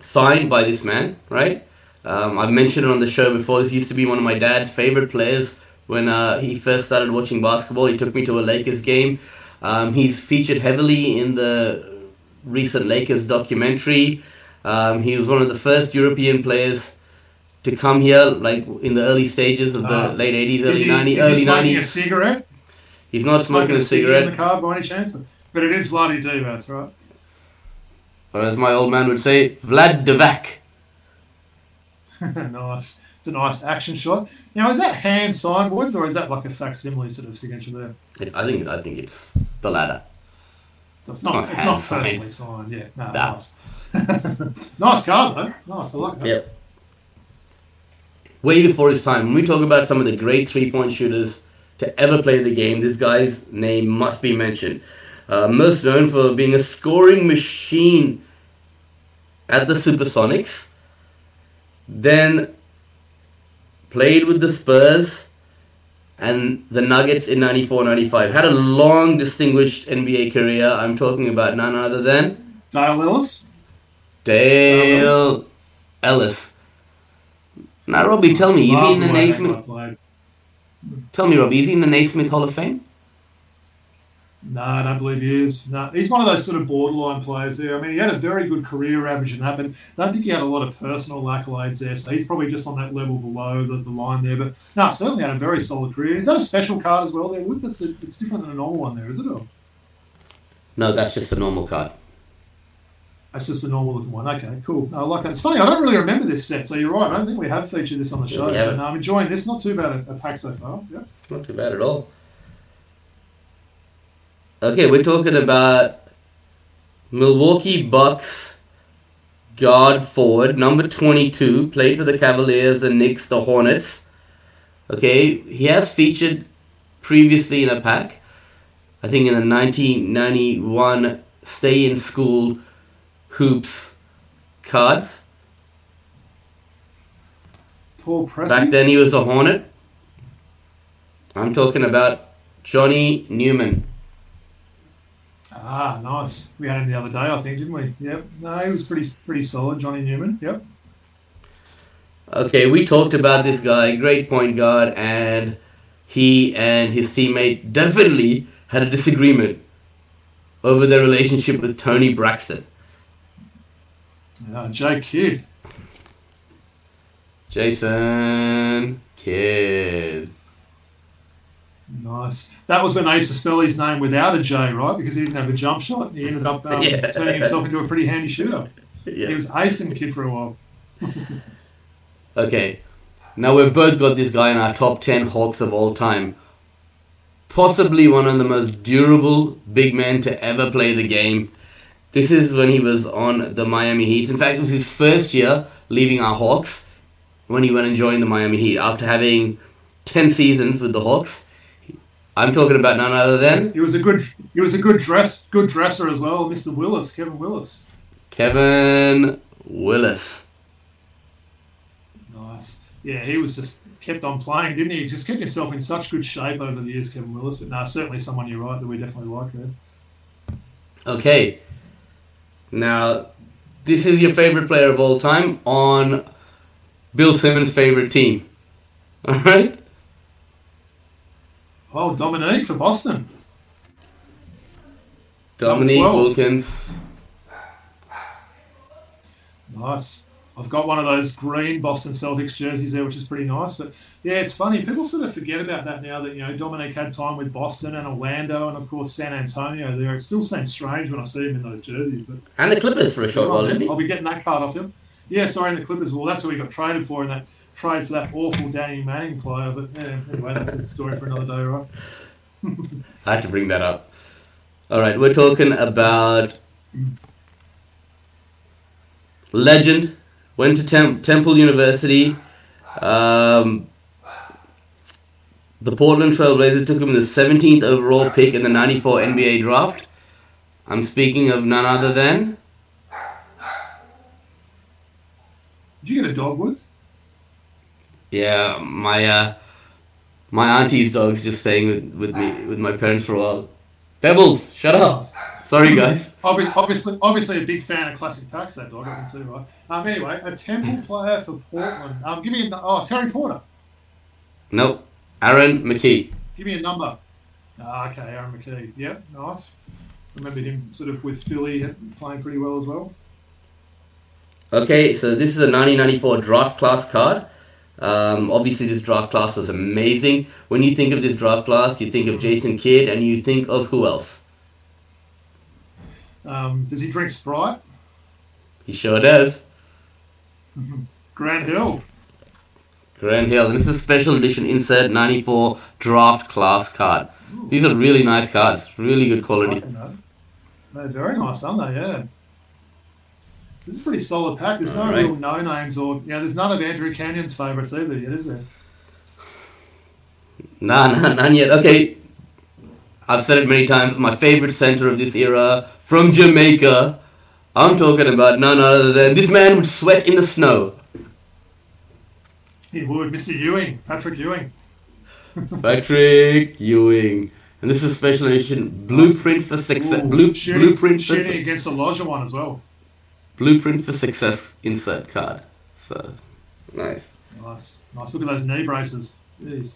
signed by this man, right? Um, I've mentioned it on the show before. This used to be one of my dad's favorite players when uh, he first started watching basketball. He took me to a Lakers game. Um, he's featured heavily in the recent Lakers documentary. Um, he was one of the first European players to come here, like in the early stages of the Ah. late 80s, Is early he, 90s, is he early smoking a 90s. cigarette? He's not smoking a cigarette. in the card by any chance? But it is bloody D, that's right. Or as my old man would say, Vlad Divac. [laughs] nice. It's a nice action shot. Now, is that hand signed, Woods, or is that like a facsimile sort of signature there? It, I think I think it's the latter. So it's not not, it's not personally signed. Yeah, no, Nah. nice. [laughs] nice card though. Nice, I like that. Yep. Way before his time. When we talk about some of the great three-point shooters to ever play the game, this guy's name must be mentioned. Uh, most known for being a scoring machine at the Supersonics, then played with the Spurs and the Nuggets in 94-95. Had a long, distinguished NBA career. I'm talking about none other than Dale Ellis. Dale Ellis. Now, Robbie, tell me, is he in the Naismith? Tell me, Robbie, is he in the Naismith Hall of Fame? No, I don't believe he is. No, he's one of those sort of borderline players there. I mean, he had a very good career average in that, but I don't think he had a lot of personal accolades there. So he's probably just on that level below the, the line there. But no, certainly had a very solid career. Is that a special card as well there, Woods? That's a, it's different than a normal one there, is it? Or No, that's just a normal card. that's just a normal looking one. Okay, cool. No, I like that. It's funny, I don't really remember this set, so you're right. I don't think we have featured this on the show. we so no, I'm enjoying this. Not too bad a, a pack so far. Yeah. Not too bad at all. Okay, we're talking about Milwaukee Bucks guard forward, number 22, played for the Cavaliers, the Knicks, the Hornets. Okay, he has featured previously in a pack. I think in the 1991 Stay in School Hoops cards. Paul Pressey. Back then he was a Hornet. I'm talking about Johnny Newman. Ah, nice. We had him the other day, I think, didn't we? Yep. No, he was pretty pretty solid, Johnny Newman. Yep. Okay, we talked about this guy, great point guard, and he and his teammate definitely had a disagreement over their relationship with Toni Braxton? Uh, Jay Kidd. Jason Kidd. Nice. That was when they used to spell his name without a J, right? Because he didn't have a jump shot. He ended up um, [laughs] Yeah. turning himself into a pretty handy shooter. He was acing the kid for a while. [laughs] Okay. Now we've both got this guy in our top 10 Hawks of all time. Possibly one of the most durable big men to ever play the game. This is when he was on the Miami Heat. In fact, it was his first year leaving our Hawks when he went and joined the Miami Heat after having 10 seasons with the Hawks. I'm talking about none other than He was a good. He was a good dress, good dresser as well, Mr. Willis, Kevin Willis. Kevin Willis. Nice. Yeah, he was just kept on playing, didn't he? He just kept himself in such good shape over the years, Kevin Willis. But no, certainly someone you're right that we definitely like there. Okay. Now, this is your favorite player of all time on Bill Simmons' favorite team. [laughs] All right? Oh, Dominique for Boston. Dominique Wilkins. Nice. I've got one of those green Boston Celtics jerseys there, which is pretty nice. But yeah, it's funny. People sort of forget about that now that, you know, Dominique had time with Boston and Orlando and, of course, San Antonio there. It still seems strange when I see him in those jerseys. But And the Clippers for a short while, didn't he? I'll be getting that card off him. Yeah, sorry, in the Clippers. Well, that's what we got traded for in that trade for that awful Danny Manning player. But yeah, anyway, that's a story for another day, right? [laughs] I had to bring that up. All right, we're talking about legend. Went to Tem- Temple University. Um, the Portland Trailblazers took him the 17th overall pick in the 94 NBA draft. I'm speaking of none other than Did you get a Dogwoods? Yeah, my uh, my auntie's dog's just staying with, with me with my parents for a while. Pebbles, shut up. Sorry, [laughs] guys. Obvi- Obviously, obviously a big fan of classic packs. That dog, I can see right. Um, anyway, a Temple player for Portland. Um, give me a oh Terry Porter. Nope. Aaron McKie. Give me a number. Ah, okay, Aaron McKie. Yep, nice. Remember him sort of with Philly playing pretty well as well. Okay, so this is a 1994 draft class card. Um, obviously, this draft class was amazing. When you think of this draft class, you think of Jason Kidd, and you think of who else? Um, does he drink Sprite? He sure does. [laughs] Grant Hill. Grant Hill, and this is a special edition insert 94 draft class card. These are really nice cards, really good quality. They're very nice, aren't they? Yeah. This is a pretty solid pack. There's no Alright. real no names or you know, there's none of Andrew Canyon's favourites either yet, is there? Nah, nah, none yet. Okay, I've said it many times. My favorite center of this era from Jamaica. I'm talking about none other than this man would sweat in the snow. He would, Mr. Ewing, Patrick Ewing. [laughs] Patrick Ewing. And this is special edition blueprint for success. Blue, shooting, blueprint for shooting against the Elijah one as well. Blueprint for success insert card. So nice. Nice, nice. Look at those knee braces. Jeez.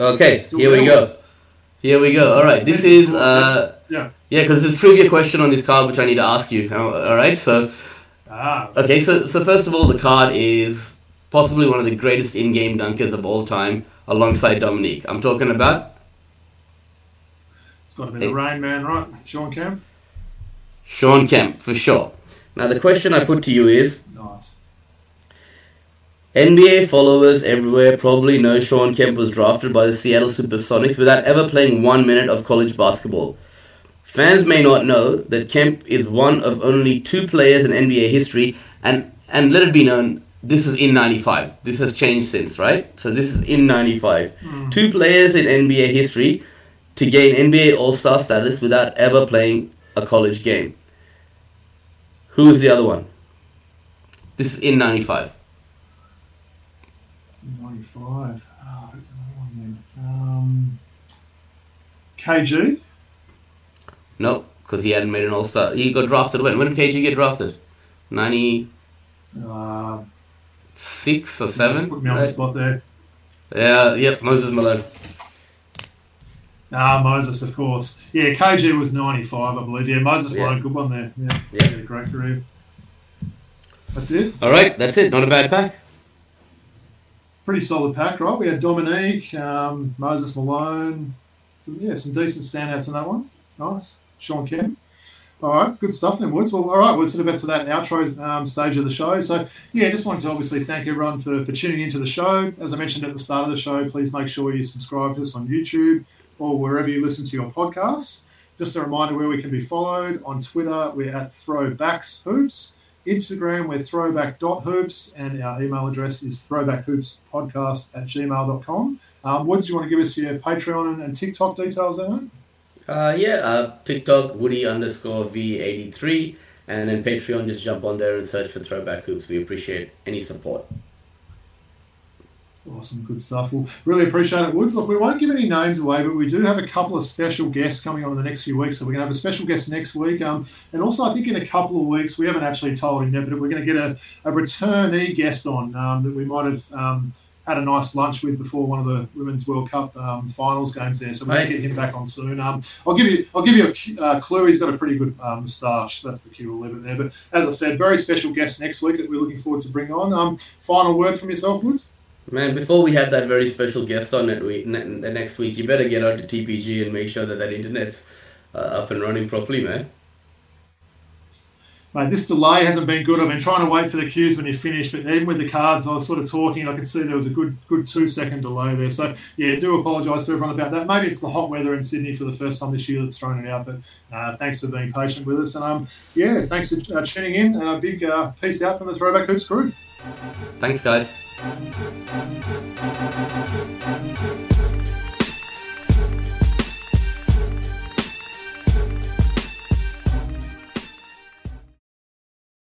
Okay, here we go. Here we go. All right, this is uh Yeah. yeah, because it's a trivia question on this card which I need to ask you. All right, so Ah, Okay, so so first of all, the card is possibly one of the greatest in-game dunkers of all time, alongside Dominique. I'm talking about it's got to be the Rain Man, right? Shawn Kemp. Shawn Kemp for sure. Now the question I put to you is: Nice. NBA followers everywhere probably know Shawn Kemp was drafted by the Seattle Supersonics without ever playing one minute of college basketball. Fans may not know that Kemp is one of only two players in NBA history, and and let it be known, this was in '95. This has changed since, right? So this is in '95. Two players in NBA history to gain NBA All Star status without ever playing a college game. Who is the other one? This is in '95. 95. Oh, there's another one then. Um, KG. No, because he hadn't made an All Star. He got drafted when? When did KG get drafted? 90. Uh, Six or seven? Put me on the spot there. Yeah, yep, Moses Malone. Ah, Moses, of course. Yeah, KG was 95, I believe. Yeah, Moses Yeah. Malone, good one there. Yeah, Yeah. A great career. That's it. All right, that's it. Not a bad pack. Pretty solid pack, right? We had Dominique, um, Moses Malone. Some, yeah, some decent standouts in that one. Nice. Shawn Kemp. All right, good stuff then, Woods. Well, all right, we're sort of up to that outro um, stage of the show. So, yeah, just wanted to obviously thank everyone for, for tuning into the show. As I mentioned at the start of the show, please make sure you subscribe to us on YouTube or wherever you listen to your podcasts. Just a reminder where we can be followed on Twitter, we're at Throwbacks Hoops. Instagram, we're throwback.hoops, and our email address is throwbackhoopspodcast at gmail.com. Um, Woods, do you want to give us your Patreon and, and TikTok details there? Uh, yeah, uh, TikTok, Woody underscore V83, and then Patreon, just jump on there and search for Throwback Hoops. We appreciate any support. Awesome, good stuff. Well, really appreciate it, Woods. Look, we won't give any names away, but we do have a couple of special guests coming on in the next few weeks. So we're going to have a special guest next week, um, and also I think in a couple of weeks we haven't actually told him yet, but we're going to get a, a returnee guest on um, that we might have um, had a nice lunch with before one of the Women's World Cup um, finals games there. So going Nice. get him back on soon. Um, I'll give you I'll give you a uh, clue. He's got a pretty good um, moustache. That's the cue. We'll leave it there. But as I said, very special guest next week that we're looking forward to bring on. Um, final word from yourself, Woods. Man, before we have that very special guest on it ne- next week, you better get out to TPG and make sure that that internet's uh, up and running properly, man. Mate, this delay hasn't been good. I've been trying to wait for the cues when you finish, but even with the cards, I was sort of talking. I could see there was a good, good two second delay there. So yeah, do apologise to everyone about that. Maybe it's the hot weather in Sydney for the first time this year that's thrown it out. But uh, thanks for being patient with us, and um, yeah, thanks for uh, tuning in. And a big uh, peace out from the Throwback Hoops crew. Thanks, guys.